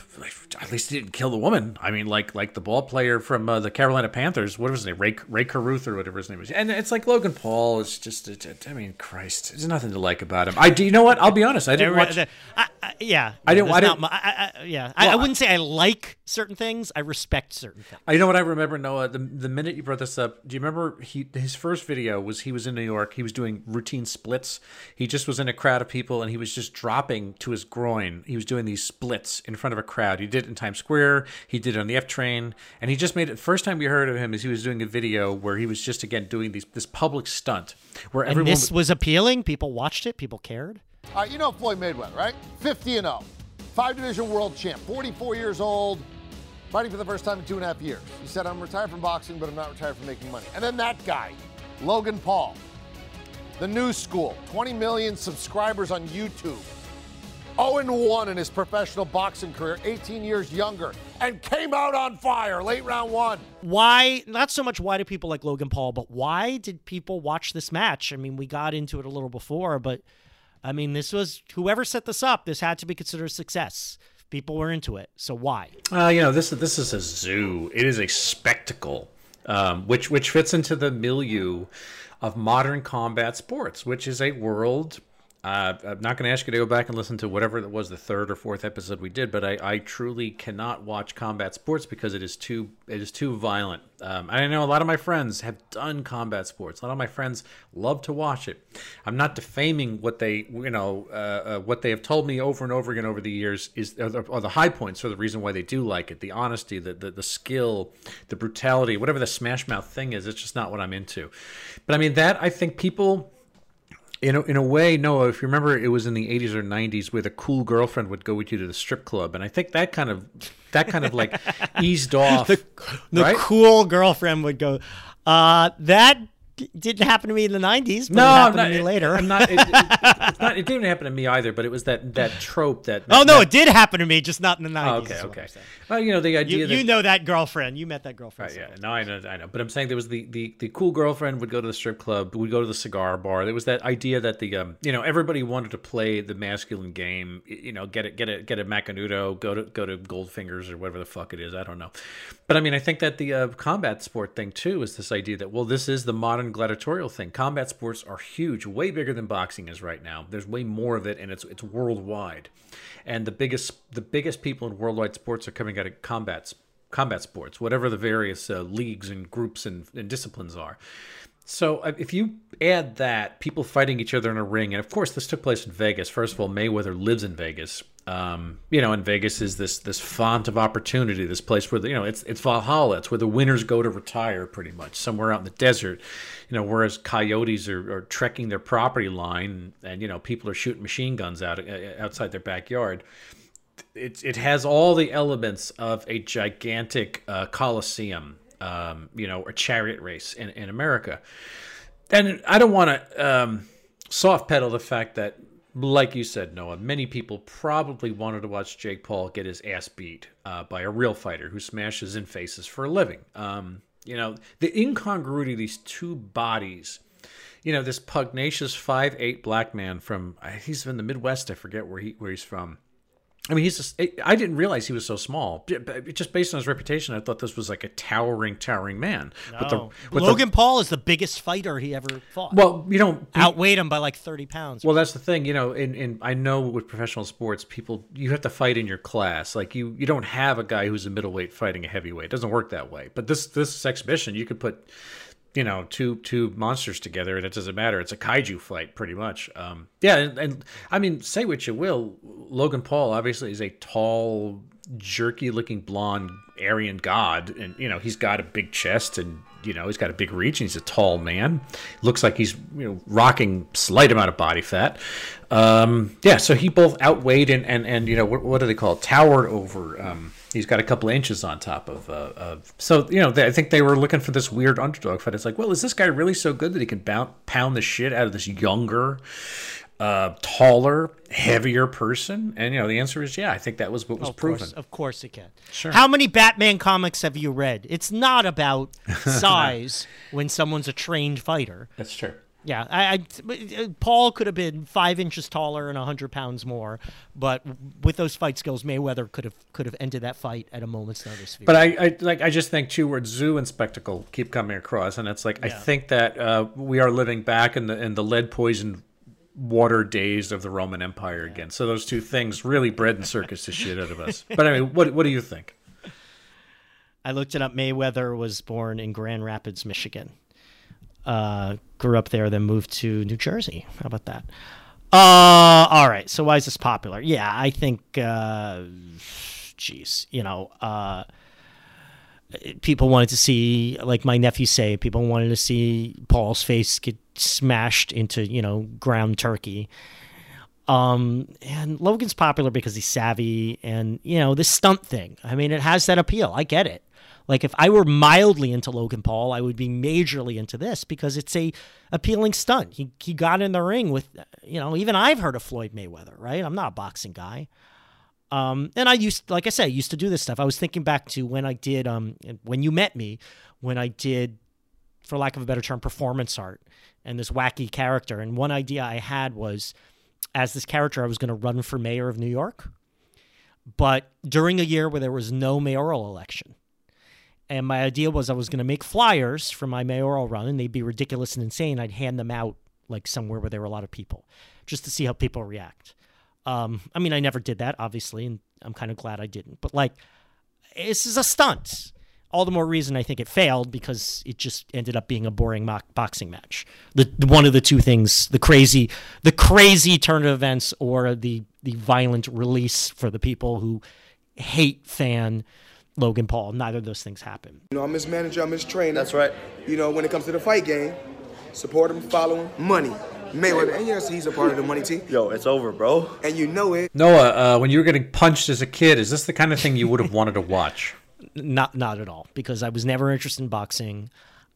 at least he didn't kill the woman. I mean, like like the ball player from uh, the Carolina Panthers. What was his name? Ray Ray Carruth or whatever his name was. And it's like Logan Paul. is just it, it- I mean, Christ, there's nothing to like about him. I do. You know what? I'll be honest. I didn't watch. there- I, I, yeah, I didn't- I didn't- mu- I, I, yeah, I, I wouldn't say I like certain things. I respect certain things. I know what I remember, Noah. The, the minute you brought this up, do you remember he his first video was he was in New York. He was doing routine splits. He just was in a crowd of people and he was just dropping to his groin. He was doing these splits in front of a crowd. He did it in Times Square. He did it on the F train, and he just made it. The First time we heard of him is he was doing a video where he was just again doing these this public stunt where And everyone. this was appealing. People watched it. People cared. All right, you know Floyd Mayweather, right? 50 and 0. Five division world champ, 44 years old, fighting for the first time in two and a half years. He said, I'm retired from boxing, but I'm not retired from making money. And then that guy, Logan Paul, the new school, 20 million subscribers on YouTube. 0 and 1 in his professional boxing career, 18 years younger, and came out on fire late round one. Why? Not so much why do people like Logan Paul, but why did people watch this match? I mean, we got into it a little before, but I mean, this was whoever set this up. This had to be considered a success. People were into it, so why? Uh, you know, this this is a zoo. It is a spectacle, um, which which fits into the milieu of modern combat sports, which is a world. Uh, I'm not going to ask you to go back and listen to whatever it was the third or fourth episode we did, but I, I truly cannot watch combat sports because it is too it is too violent. Um, I know a lot of my friends have done combat sports. A lot of my friends love to watch it. I'm not defaming what they you know uh, uh, what they have told me over and over again over the years is are the, the high points for the reason why they do like it. The honesty, the, the the skill, the brutality, whatever the smash mouth thing is. It's just not what I'm into. But I mean that I think people in a, in a way, Noah, if you remember, it was in the 80s or 90s where the cool girlfriend would go with you to the strip club, and I think that kind of that kind of like eased off. The right? cool girlfriend would go, uh, that didn't happen to me in the 90s, but no, it happened not, to me later. I'm not. It, it, it's not. It didn't happen to me either, but it was that that trope that. oh, no, that- it did happen to me, just not in the 90s. Oh, okay, okay. Well, you know the idea You, that you know that girlfriend. You met that girlfriend. Right, yeah, no, I know, I know. But I'm saying there was the, the, the cool girlfriend would go to the strip club, would go to the cigar bar. There was that idea that the um, you know, everybody wanted to play the masculine game. You know, get it, get it, get a Macanudo, go to go to Goldfingers or whatever the fuck it is. I don't know. But I mean, I think that the uh, combat sport thing too is this idea that well, this is the modern gladiatorial thing. Combat sports are huge, way bigger than boxing is right now. There's way more of it, and it's it's worldwide. And the biggest the biggest people in worldwide sports are coming out of combat combat sports, whatever the various uh, leagues and groups and, and disciplines are. So uh, if you add that, people fighting each other in a ring, and of course this took place in Vegas. First of all, Mayweather lives in Vegas. Um, you know, and Vegas is this this font of opportunity, this place where the, you know it's it's Valhalla. It's where the winners go to retire, pretty much somewhere out in the desert. You know, whereas coyotes are, are trekking their property line, and you know people are shooting machine guns out uh, outside their backyard. It it has all the elements of a gigantic uh, coliseum, um, you know, a chariot race in in America. And I don't want to um, soft pedal the fact that like you said, Noah, many people probably wanted to watch Jake Paul get his ass beat uh, by a real fighter who smashes in faces for a living. Um, you know, the incongruity of these two bodies. You know, this pugnacious five eight black man from he's in the Midwest. I forget where he where he's from. I mean, he's just, I didn't realize he was so small. Just based on his reputation, I thought this was like a towering, towering man. No. With the, with Logan the, Paul is the biggest fighter he ever fought. Well, you know, outweighed him by like thirty pounds. Well, that's the thing. You know, in, in I know with professional sports, people you have to fight in your class. Like you, you don't have a guy who's a middleweight fighting a heavyweight. It doesn't work that way. But this this exhibition, you could put you know two two monsters together and it doesn't matter. It's a kaiju fight pretty much. Um, yeah and, and, i mean say what you will logan paul obviously is a tall jerky looking blonde aryan god and you know he's got a big chest and you know he's got a big reach and he's a tall man. Looks like he's you know rocking slight amount of body fat. Um, yeah so he both outweighed and and, and you know what, what do they call it? Towered over um, he's got a couple inches on top of, uh, of so you know they, I think they were looking for this weird underdog fight. It's like, well, is this guy really so good that he can bound, pound the shit out of this younger, uh, taller, heavier person? And you know the answer is yeah. I think that was what was of proven. Course, of course, it can. Sure. How many Batman comics have you read? It's not about size when someone's a trained fighter. That's true. Yeah, I, I, Paul could have been five inches taller and hundred pounds more, but with those fight skills, Mayweather could have could have ended that fight at a moment's notice. But I, I like I just think two words zoo and spectacle keep coming across, and it's like yeah. I think that uh, we are living back in the in the lead poisoned water days of the Roman Empire yeah. again. So those two things really bread and circus the shit out of us. But I mean, what what do you think? I looked it up. Mayweather was born in Grand Rapids, Michigan uh, grew up there, then moved to New Jersey. How about that? Uh, all right. So why is this popular? Yeah, I think, uh, you know, uh, people wanted to see, like my nephew say, people wanted to see Paul's face get smashed into, you know, ground turkey. Um, and Logan's popular because he's savvy and, you know, this stunt thing. I mean, it has that appeal. I get it. Like if I were mildly into Logan Paul, I would be majorly into this because it's a appealing stunt. He he got in the ring with you know, even I've heard of Floyd Mayweather, right? I'm not a boxing guy. Um, and I used, like I said, I used to do this stuff. I was thinking back to when I did, um, when you met me, when I did, for lack of a better term, performance art and this wacky character. And one idea I had was, as this character, I was going to run for mayor of New York, but during a year where there was no mayoral election. And my idea was I was going to make flyers for my mayoral run, and they'd be ridiculous and insane. I'd hand them out like somewhere where there were a lot of people, just to see how people react. Um, I mean, I never did that, obviously, and I'm kind of glad I didn't. But like, this is a stunt. All the more reason I think it failed because it just ended up being a boring mock boxing match. The, the one of the two things, the crazy, the crazy turn of events, or the the violent release for the people who hate fan Logan Paul. Neither of those things happen. You know, I'm his manager, I'm his trainer. That's right. You know, when it comes to the fight game, support him, follow him, money. Mayweather, and yes, he's a part of the money team. Yo, it's over, bro. And you know it. Noah, uh, when you were getting punched as a kid, is this the kind of thing you would have wanted to watch? Not, not at all, because I was never interested in boxing.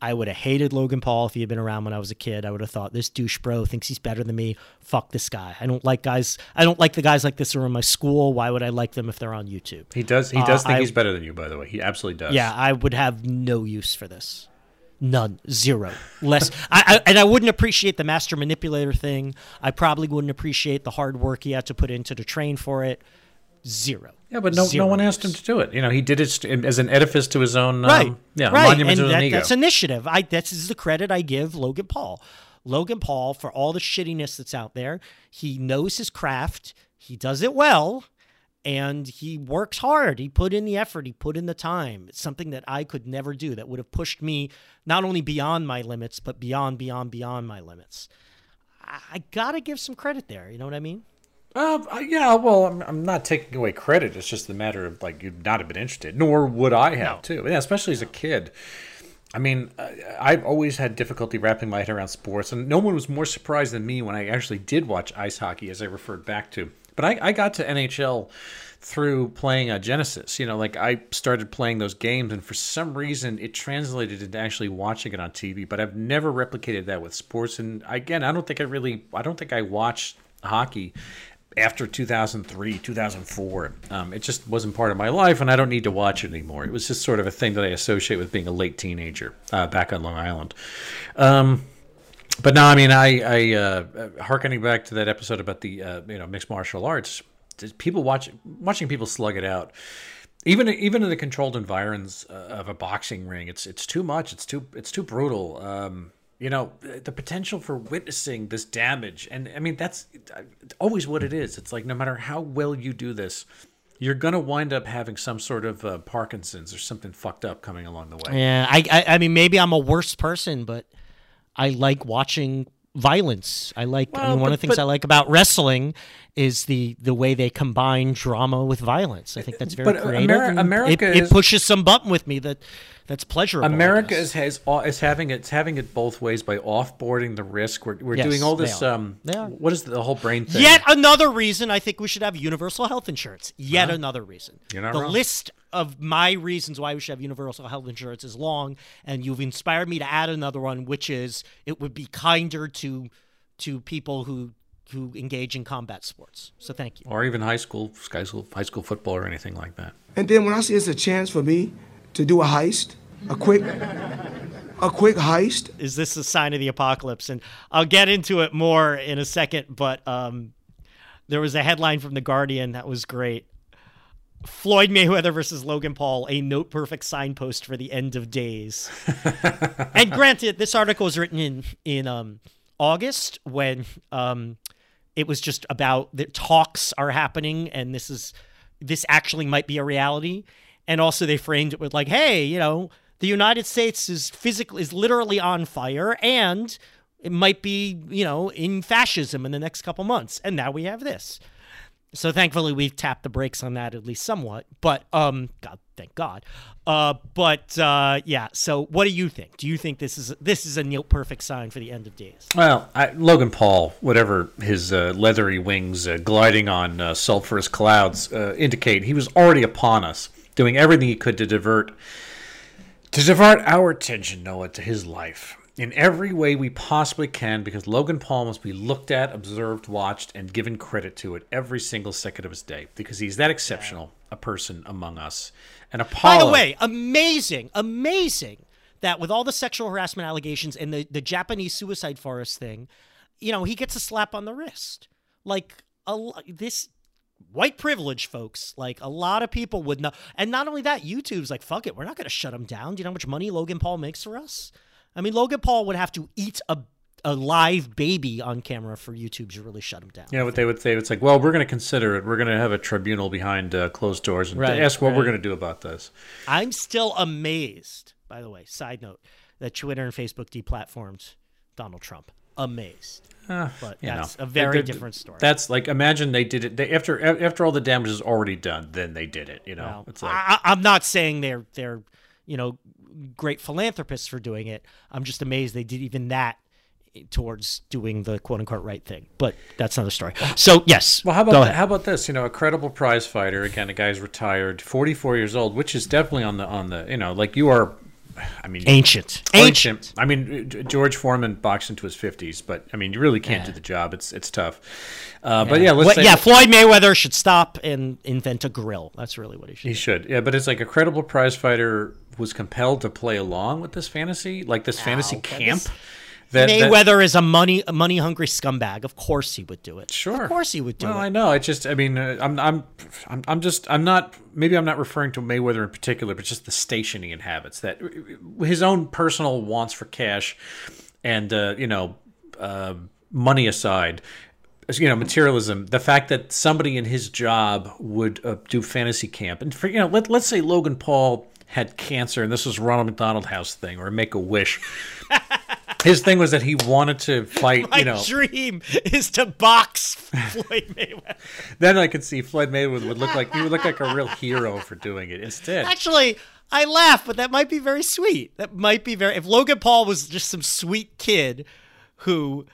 I would have hated Logan Paul if he had been around when I was a kid. I would have thought this douche bro thinks he's better than me. Fuck this guy. I don't like guys. I don't like the guys like this who are in my school. Why would I like them if they're on YouTube? He does. He does uh, think I, he's better than you. By the way, he absolutely does. Yeah, I would have no use for this. None, zero, less. I, I, and I wouldn't appreciate the master manipulator thing. I probably wouldn't appreciate the hard work he had to put into to train for it. Zero. Yeah, but no, no one asked him to do it. You know, he did it as an edifice to his own, um, right? Yeah, right. monument and to that. That's initiative. I this is the credit I give Logan Paul. Logan Paul for all the shittiness that's out there. He knows his craft. He does it well, and he works hard. He put in the effort, he put in the time. It's something that I could never do that would have pushed me not only beyond my limits, but beyond, beyond, beyond my limits. I, I got to give some credit there. You know what I mean? Uh, yeah, well, I'm, I'm not taking away credit. It's just a matter of like you'd not have been interested, nor would I have No. too. Yeah, especially as a kid. I mean, I've always had difficulty wrapping my head around sports, and no one was more surprised than me when I actually did watch ice hockey, as I referred back to. But I, I got to NHL through playing a Genesis. You know, like I started playing those games, and for some reason, it translated into actually watching it on TV. But I've never replicated that with sports. And again, I don't think I really, I don't think I watched hockey after 2003 2004 um, it just wasn't part of my life and i don't need to watch it anymore. It was just sort of a thing that i associate with being a late teenager uh, back on long island. Um, but no i mean i i uh, harkening back to that episode about the uh, you know mixed martial arts, people watch watching people slug it out even even in the controlled environs uh, of a boxing ring it's it's too much it's too it's too brutal. Um, you know the potential for witnessing this damage. And i mean that's always what it is. It's like no matter how well you do this you're gonna wind up having some sort of uh, parkinson's or something fucked up coming along the way. Yeah, I, I, I mean, maybe I'm a worse person, but I like watching violence. I like. I Well, mean, one but- of the things but- I like about wrestling is the the way they combine drama with violence. I think that's very But, uh, creative. Ameri- America it, it is- pushes some button with me that that's pleasurable. America is has is having it, it's having it both ways by offboarding the risk. We're, we're Yes, doing all this. Um, What is the whole brain thing? Yet another reason I think we should have universal health insurance. Yet another reason. You're not the wrong. list of my reasons why we should have universal health insurance is long, and you've inspired me to add another one, which is it would be kinder to to people who who engage in combat sports. So thank you. or even high school, high school, high school football or anything like that. And then when I see it's a chance for me to do a heist, a quick, a quick heist, Is this a sign of the apocalypse? And I'll get into it more in a second, but um, there was a headline from the Guardian that was great. Floyd Mayweather versus Logan Paul, a note perfect signpost for the end of days. and granted, this article was written in in um, August when um, it was just about the talks are happening, and this is this actually might be a reality. And also, they framed it with like, hey, you know, the United States is physically is literally on fire, and it might be, you know, in fascism in the next couple months. And now we have this. So thankfully we've tapped the brakes on that at least somewhat. But um God thank God. Uh but uh yeah, so what do you think? Do you think this is this is a near perfect sign for the end of days? Well, I, Logan Paul, whatever his uh, leathery wings uh, gliding on uh, sulfurous clouds uh, indicate, he was already upon us, doing everything he could to divert to divert our attention, Noah, to his life in every way we possibly can, because Logan Paul must be looked at, observed, watched, and given credit to it every single second of his day, because he's that exceptional a person among us. And Apollo, By the way, amazing, amazing that with all the sexual harassment allegations and the, the Japanese suicide forest thing, you know, he gets a slap on the wrist. Like a this white privilege, folks. Like a lot of people would know. And not only that, YouTube's like, fuck it, we're not going to shut him down. Do you know how much money Logan Paul makes for us? I mean, Logan Paul would have to eat a a live baby on camera for YouTube to really shut him down. Yeah, what they would say, it's like, well, we're going to consider it. We're going to have a tribunal behind uh, closed doors and Right, ask what we're going to do about this. I'm still amazed, by the way, side note, that Twitter and Facebook deplatformed Donald Trump. Amazed. but Ah, that's know, a very They- they- different story. That's like imagine they did it they, after after all the damage is already done. Then they did it. You know, Well, it's like I- I'm not saying they're they're you know great philanthropists for doing it. I'm just amazed they did even that towards doing the quote unquote right thing. But that's another story. So yes, Well, how about how about this? You know, a credible prize fighter. Again, a guy's retired, 44 years old, which is definitely on the on the you know like you are. I mean, ancient, ancient. I mean, George Foreman boxed into his 50s, but I mean, you really can't do the job. It's it's tough. Uh, But yeah, let's Well, say yeah, Floyd Mayweather should stop and invent a grill. That's really what he should. He do. should, yeah. But it's like a credible prize fighter was compelled to play along with this fantasy, like this fantasy camp. That, that- Mayweather is a money a money hungry scumbag. Of course he would do it. Sure. Of course he would do it well, I know. I just, I mean, uh, I'm, I'm, I'm, I'm just, I'm not. Maybe I'm not referring to Mayweather in particular, but just the station he inhabits. That uh, his own personal wants for cash, and uh, you know, uh, money aside, you know materialism the fact that somebody in his job would uh, do fantasy camp and for you know let, let's say logan paul had cancer and this was ronald mcdonald house thing or make a wish his thing was that he wanted to fight My you know dream is to box Floyd Mayweather. then i could see floyd mayweather would look like he would look like a real hero for doing it instead Actually, I laugh, but that might be very sweet. That might be very. If Logan Paul was just some sweet kid who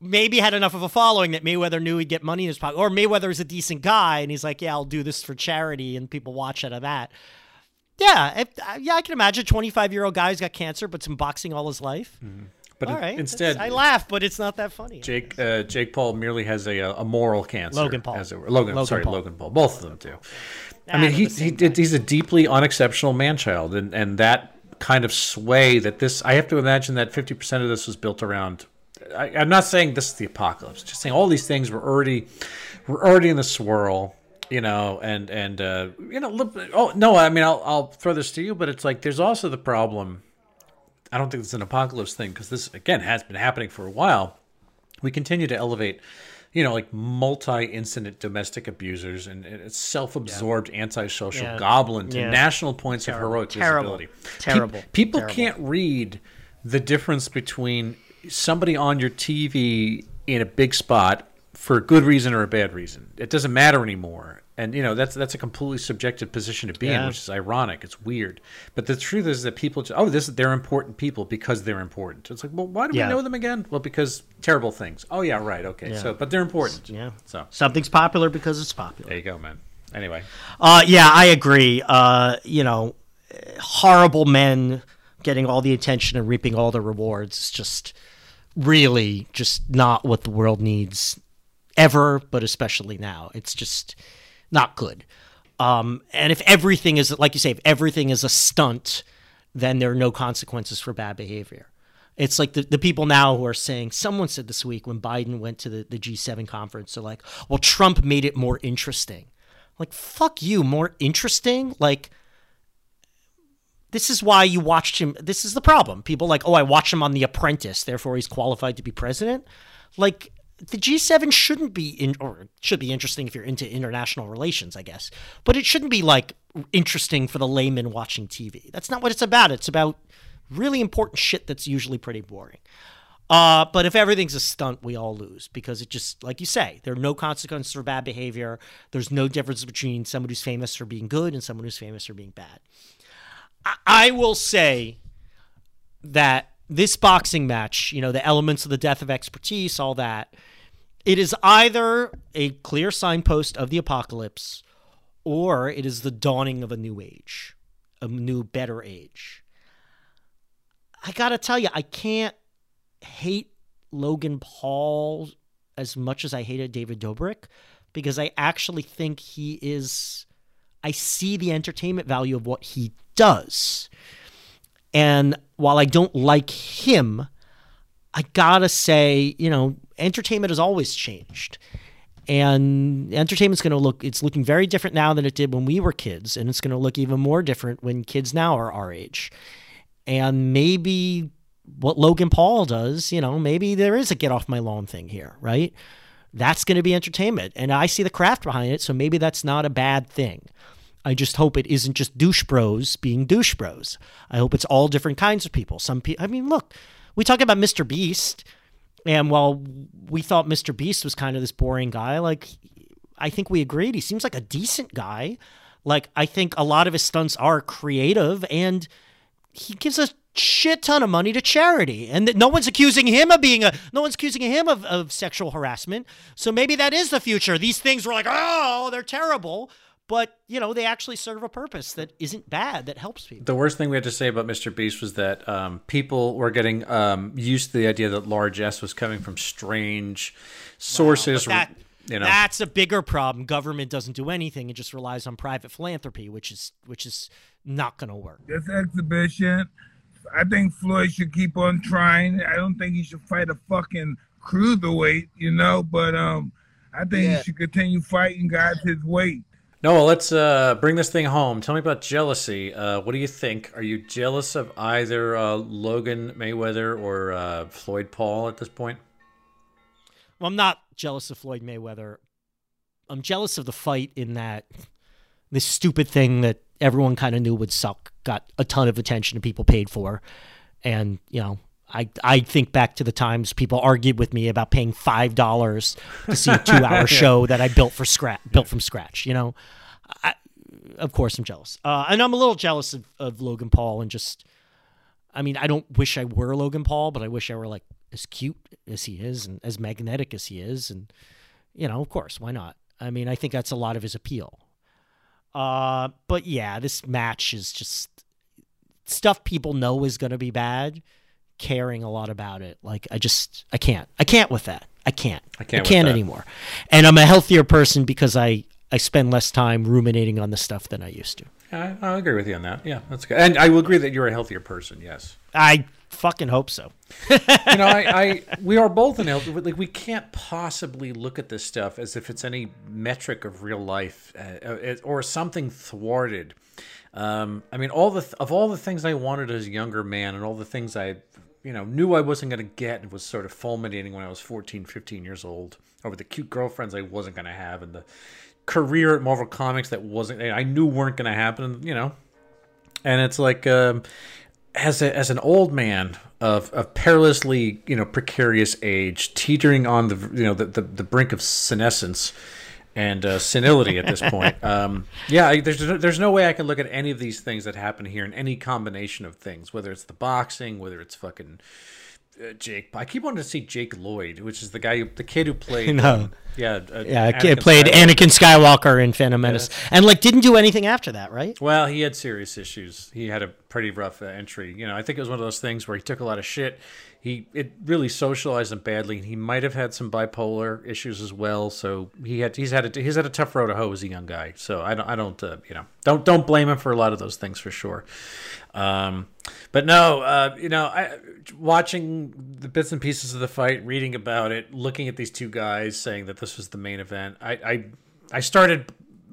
maybe had enough of a following that Mayweather knew he'd get money in his pocket, or Mayweather is a decent guy and he's like, "Yeah, I'll do this for charity," and people watch out of that. Yeah, if, uh, yeah, I can imagine. Twenty-five year old guy who's got cancer, but's been boxing all his life. but All in- right, instead I laugh, but it's not that funny. Jake uh, Jake Paul merely has a a moral cancer. Logan Paul. as it were. Logan, Logan sorry, Paul. Logan Paul. Both of them do. I Ah, mean, he, he did, he's a deeply unexceptional man child, and and that kind of sway that this. I have to imagine that fifty percent of this was built around. I, I'm not saying this is the apocalypse. Just saying all these things were already were already in the swirl. You know, and and uh, you know, oh no, I mean, I'll I'll throw this to you, but it's like there's also the problem. I don't think it's an apocalypse thing because this again has been happening for a while we continue to elevate you know like multi-incident domestic abusers and, and self-absorbed antisocial Yeah. goblin to Yeah. national points of heroic Terrible. visibility Pe- Terrible. people Terrible. can't read the difference between somebody on your tv in a big spot for a good reason or a bad reason. It doesn't matter anymore. And you know that's that's a completely subjective position to be in Yeah. which is ironic. It's weird. But the truth is that people just, oh this they're important people because they're important. It's like well why do Yeah. we know them again? Well because terrible things. Oh yeah right. Okay. So but they're important. Yeah. so. Something's popular because it's popular. there you go man. Anyway. Uh, yeah, I agree. Uh, you know, horrible men getting all the attention and reaping all the rewards is just really just not what the world needs ever, but especially now. It's just not good. Um, and if everything is, like you say, if everything is a stunt, then there are no consequences for bad behavior. It's like the, the people now who are saying, someone said this week when Biden went to the, the G7 conference, they're like, well, Trump made it more interesting. Like, fuck you, more interesting? Like, this is why you watched him. This is the problem. People like, oh, I watched him on The Apprentice, therefore he's qualified to be president. Like, the G7 shouldn't be in, or should be interesting if you're into international relations, I guess. But it shouldn't be like interesting for the layman watching TV. That's not what it's about. It's about really important shit that's usually pretty boring. Uh, but if everything's a stunt, we all lose because it just, like you say, there are no consequences for bad behavior. There's no difference between someone who's famous for being good and someone who's famous for being bad. I, I will say that this boxing match, you know, the elements of the death of expertise, all that, it is either a clear signpost of the apocalypse or it is the dawning of a new age, a new, better age. I gotta tell you, I can't hate Logan Paul as much as I hated David Dobrik because I actually think he is. I see the entertainment value of what he does. And while I don't like him, I gotta say, you know, entertainment has always changed. And entertainment's going to look, it's looking very different now than it did when we were kids. And it's going to look even more different when kids now are our age. And maybe what Logan Paul does, you know, maybe there is a get off my lawn thing here, right? That's going to be entertainment. And I see the craft behind it. So maybe that's not a bad thing. I just hope it isn't just douche bros being douche bros. I hope it's all different kinds of people. Some people, I mean, look, we talk about Mr. Beast, and while we thought Mr. Beast was kind of this boring guy, like, I think we agreed he seems like a decent guy. Like, I think a lot of his stunts are creative, and he gives a shit ton of money to charity and no one's accusing him of being a no one's accusing him of, of sexual harassment so maybe that is the future these things were like oh they're terrible but you know they actually serve a purpose that isn't bad that helps people The worst thing we had to say about Mr. Beast was that um, people were getting um, used to the idea that large S was coming from strange sources. But that, you know, that's a bigger problem government doesn't do anything it just relies on private philanthropy which is which is not going to work this exhibition. I think Floyd should keep on trying. I don't think he should fight a fucking cruiserweight, you know, but um, I think Yeah. he should continue fighting guys his weight. Noah, let's uh, bring this thing home. Tell me about jealousy. Uh, what do you think? Are you jealous of either uh, Logan Mayweather or uh, Floyd Paul at this point? Well, I'm not jealous of Floyd Mayweather. I'm jealous of the fight in that this stupid thing that everyone kind of knew would suck got a ton of attention and people paid for. And, you know, I, I think back to the times people argued with me about paying five dollars to see a two hour show that I built for scratch built from scratch. You know, I, of course I'm jealous, uh, and I'm a little jealous of, of Logan Paul and just, I mean, I don't wish I were Logan Paul, but I wish I were like as cute as he is and as magnetic as he is, and you know, of course, why not? I mean, I think that's a lot of his appeal. Uh, but yeah, this match is just stuff people know is going to be bad caring a lot about it. Like I just I can't. I can't with that. I can't. I can't with can't anymore. And I'm a healthier person because I I spend less time ruminating on the stuff than I used to. I, I agree with you on that. Yeah, that's good. And I will agree that you're a healthier person. Yes. I fucking hope so. you know, I, I we are both in health. Like we can't possibly look at this stuff as if it's any metric of real life uh, uh, or something thwarted. Um, I mean, all the th- of all the things I wanted as a younger man, and all the things I, you know, knew I wasn't going to get, and was sort of fulminating when I was 14, 15 years old, over the cute girlfriends I wasn't going to have, and the career at Marvel Comics that wasn't I knew weren't going to happen. You know, and it's like um, as a, as an old man of, of perilously you know precarious age, teetering on the you know the the, the brink of senescence and uh, senility at this point. Um, yeah, I, there's no, there's no way I can look at any of these things that happen here in any combination of things, whether it's the boxing, whether it's fucking. Uh, Jake, I keep wanting to see Jake Lloyd, which is the guy, who, the kid who played. No. um, yeah, uh, Yeah, Anakin it played Skywalker. Anakin Skywalker in Phantom Menace, and like didn't do anything after that, right? Well, he had serious issues. He had a pretty rough uh, entry. You know, I think it was one of those things where he took a lot of shit. He it really socialized him badly. And he might have had some bipolar issues as well. So he had he's had a, he's had a tough road to hoe as a young guy. So I don't I don't uh, you know don't don't blame him for a lot of those things for sure. Um, but no, uh, you know, I, watching the bits and pieces of the fight, reading about it, looking at these two guys saying that this was the main event, I I, I started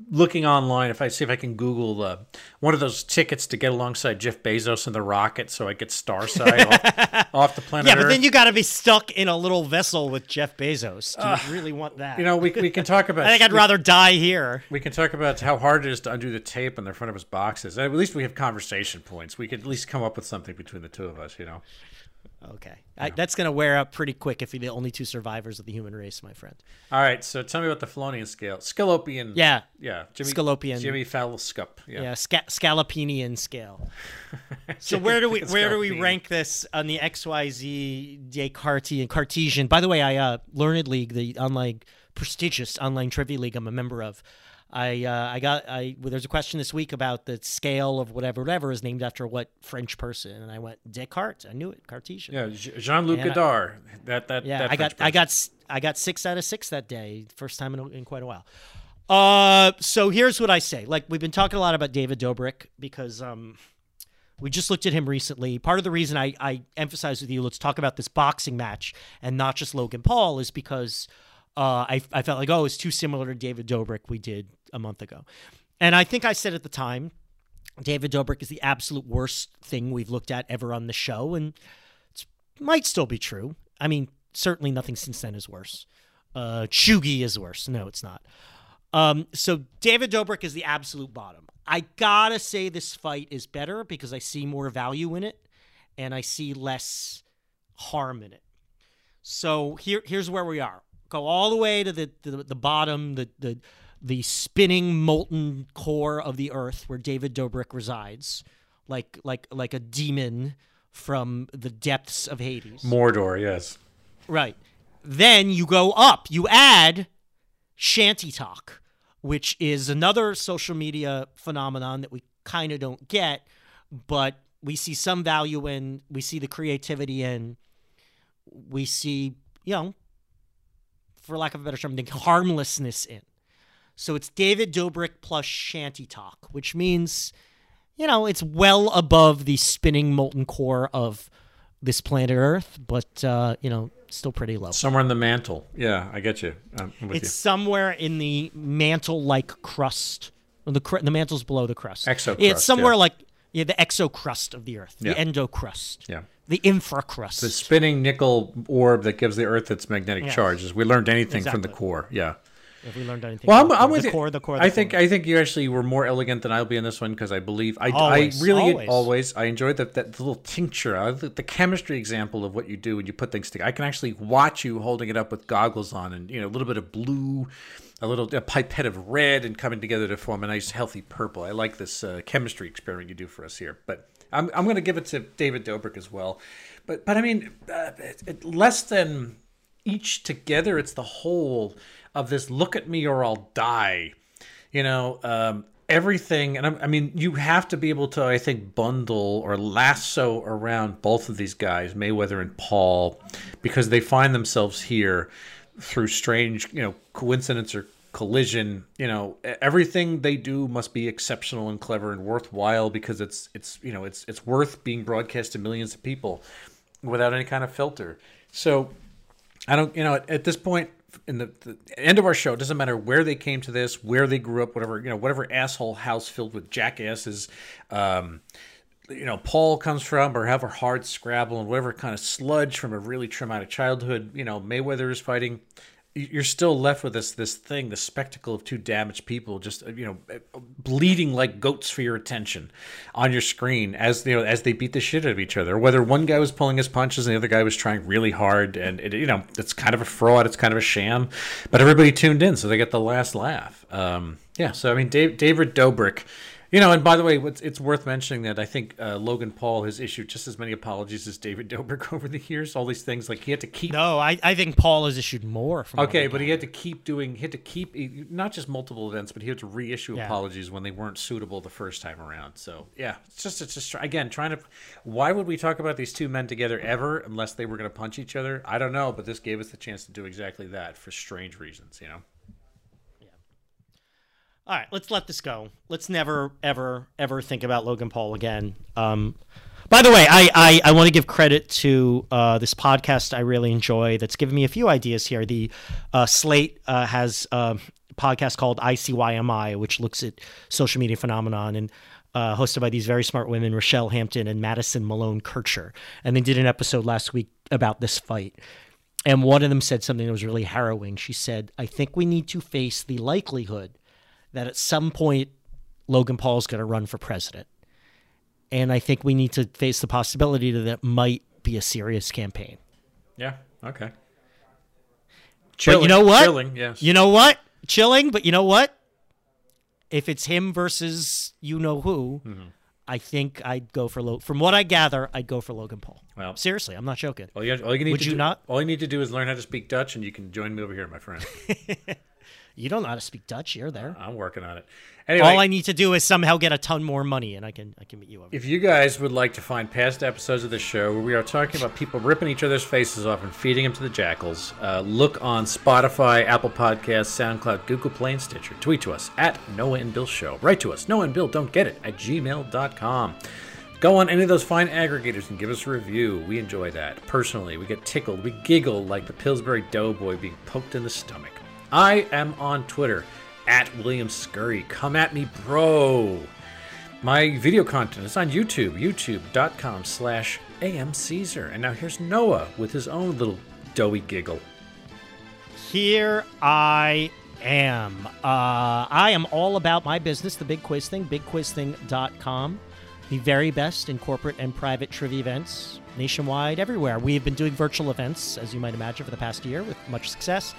looking online if I see if I can Google uh, one of those tickets to get alongside Jeff Bezos in the rocket, so I get Starside off, off the planet Yeah, but Earth. then you got to be stuck in a little vessel with Jeff Bezos. Do you really want that? you know, we, we can talk about. I think I'd we- rather die here. We can talk about how hard it is to undo the tape on the front of his boxes. At least we have conversation points. We could at least come up with something between the two of us, you know. Okay, I, that's gonna wear up pretty quick if you're the only two survivors of the human race, my friend. All right, so tell me about the Felonian scale. Scalopian. Yeah. Yeah. Jimmy, Scalopian. Jimmy Fallscup. Yeah. Yeah, sca- scalopinian scale. so where do we where do we rank this on the XYZ Descartes and Cartesian? By the way, I uh, Learned League, the online prestigious online trivia league I'm a member of. I uh, I got I well, there's a question this week about the scale of whatever whatever is named after what French person, and I went Descartes. I knew it, Cartesian. Yeah, Jean Luc And I- Godard. That that Yeah, that I got French I got I got six out of six that day, first time in, in quite a while. Uh, so here's what I say. Like we've been talking a lot about David Dobrik because um, we just looked at him recently. Part of the reason I I emphasize with you, let's talk about this boxing match and not just Logan Paul, is because uh, I I felt like oh it's too similar to David Dobrik we did a month ago, and I think I said at the time. David Dobrik is the absolute worst thing we've looked at ever on the show, and it might still be true. I mean, certainly nothing since then is worse. Uh, Chugi is worse. No, it's not. Um, so David Dobrik is the absolute bottom. I gotta say this fight is better because I see more value in it, and I see less harm in it. So here, here's where we are. Go all the way to the the, the bottom, the the the spinning molten core of the earth where David Dobrik resides, like like like a demon from the depths of Hades. Mordor. Yes. Right. Then you go up. You add ShantyTok, which is another social media phenomenon that we kind of don't get, but we see some value in. We see the creativity in. We see, you know, for lack of a better term, the harmlessness in. So it's David Dobrik plus ShantyTok, which means, you know, it's well above the spinning molten core of this planet Earth, but uh, you know, still pretty low. Somewhere in the mantle. Yeah, I get you. I'm with It's you. somewhere in the mantle-like crust. The cr- the mantle's below the crust. Exocrust, It's somewhere yeah. like Yeah, the exocrust of the Earth, the Yeah. endocrust, Yeah. the infracrust. The spinning nickel orb that gives the Earth its magnetic Yes. charges. We learned anything from the core. Yeah. If we learned anything, Well, I'm, I'm the with you. core, the core, the I think. I think you actually were more elegant than I'll be in this one because I believe I, Always, I really always. always I enjoyed that that little tincture, uh, the, the chemistry example of what you do when you put things together. I can actually watch you holding it up with goggles on and you know a little bit of blue, a little a pipette of red, and coming together to form a nice healthy purple. I like this uh, chemistry experiment you do for us here, but. I'm, I'm going to give it to David Dobrik as well, but but I mean, uh, it, it, less than each together it's the whole of this look at me or i'll die. You know um, everything and I'm, i mean you have to be able to i think bundle or lasso around both of these guys mayweather and paul because they find themselves here through strange you know coincidence or collision. You know everything they do must be exceptional and clever and worthwhile because it's it's you know it's it's worth being broadcast to millions of people without any kind of filter. So I don't, you know, at, at this point in the, the end of our show, it doesn't matter where they came to this, where they grew up, whatever, you know, whatever asshole house filled with jackasses, um, you know, Paul comes from, or however hard Scrabble and whatever kind of sludge from a really traumatic childhood, you know, Mayweather is fighting. You're still left with this this thing, the spectacle of two damaged people, just you know, bleeding like goats for your attention on your screen as you know as they beat the shit out of each other. Whether one guy was pulling his punches and the other guy was trying really hard, and it, you know, it's kind of a fraud, it's kind of a sham, but everybody tuned in, so they get the last laugh. Um, yeah, so I mean, Dave, David Dobrik. You know, and by the way, it's worth mentioning that I think uh, Logan Paul has issued just as many apologies as David Dobrik over the years. All these things, like he had to keep no, I, I think Paul has issued more. From Okay, but he had to keep doing. He had to keep not just multiple events, but he had to reissue Yeah. apologies when they weren't suitable the first time around. So yeah, it's just it's just again trying to. Why would we talk about these two men together ever unless they were going to punch each other? I don't know, but this gave us the chance to do exactly that for strange reasons. You know. All right, let's let this go. Let's never, ever, ever think about Logan Paul again. Um, by the way, I, I, I want to give credit to uh, this podcast I really enjoy that's given me a few ideas here. The uh, Slate uh, has a podcast called ICYMI, which looks at social media phenomenon and uh, hosted by these very smart women, Rochelle Hampton and Madison Malone Kircher. And they did an episode last week about this fight. And one of them said something that was really harrowing. She said, I think we need to face the likelihood that at some point Logan Paul's going to run for president. And I think we need to face the possibility that it might be a serious campaign. Yeah. Okay. but you know what? Chilling. Yes. You know what? Chilling, but you know what? If it's him versus you know who, Mm-hmm. I think I'd go for Logan. From what I gather, I'd go for Logan Paul. Well- seriously, I'm not joking. all you, all you need Would to you do, not? All you need to do is learn how to speak Dutch, and you can join me over here, my friend. You don't know how to speak Dutch. You're there. I'm working on it. Anyway, All I need to do is somehow get a ton more money, and I can I can meet you over. If you guys would like to find past episodes of the show where we are talking about people ripping each other's faces off and feeding them to the jackals, uh, look on Spotify, Apple Podcasts, SoundCloud, Google Play, and Stitcher. Tweet to us at Noah and Bill Show. Write to us, Noah and Bill Don't Get It at gmail.com. Go on any of those fine aggregators and give us a review. We enjoy that. Personally, we get tickled. We giggle like the Pillsbury Doughboy being poked in the stomach. I am on Twitter at William Scurry. Come at me, bro. My video content is on YouTube, youtube.com slash amcaesar. And now here's Noah with his own little doughy giggle. Here I am. Uh, I am all about my business, the Big Quiz Thing, bigquizthing.com. The very best in corporate and private trivia events nationwide, everywhere. We have been doing virtual events, as you might imagine, for the past year with much success.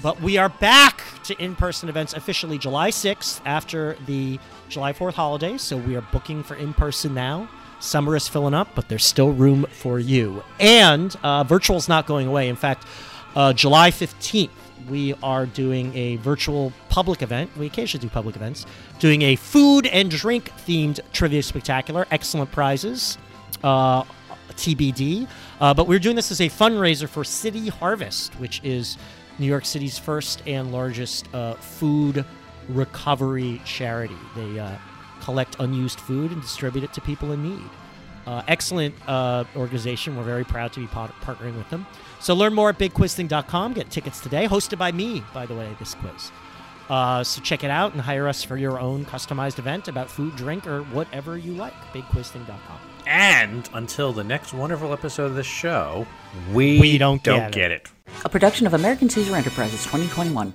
But we are back to in person events officially July 6th after the July 4th holiday. So we are booking for in person now. Summer is filling up, but there's still room for you. And uh, virtual is not going away. In fact, uh, July 15th, we are doing a virtual public event. We occasionally do public events, doing a food and drink themed trivia spectacular. Excellent prizes, uh, TBD. Uh, but we're doing this as a fundraiser for City Harvest, which is New York City's first and largest uh, food recovery charity. They uh, collect unused food and distribute it to people in need. Uh, excellent uh, organization. We're very proud to be part- partnering with them. So learn more at bigquizthing.com. Get tickets today. Hosted by me, by the way, this quiz. Uh, so check it out and hire us for your own customized event about food, drink, or whatever you like. BigQuizThing.com. And until the next wonderful episode of the show, we, We don't don't get it. get it. A production of American Caesar Enterprises 2021.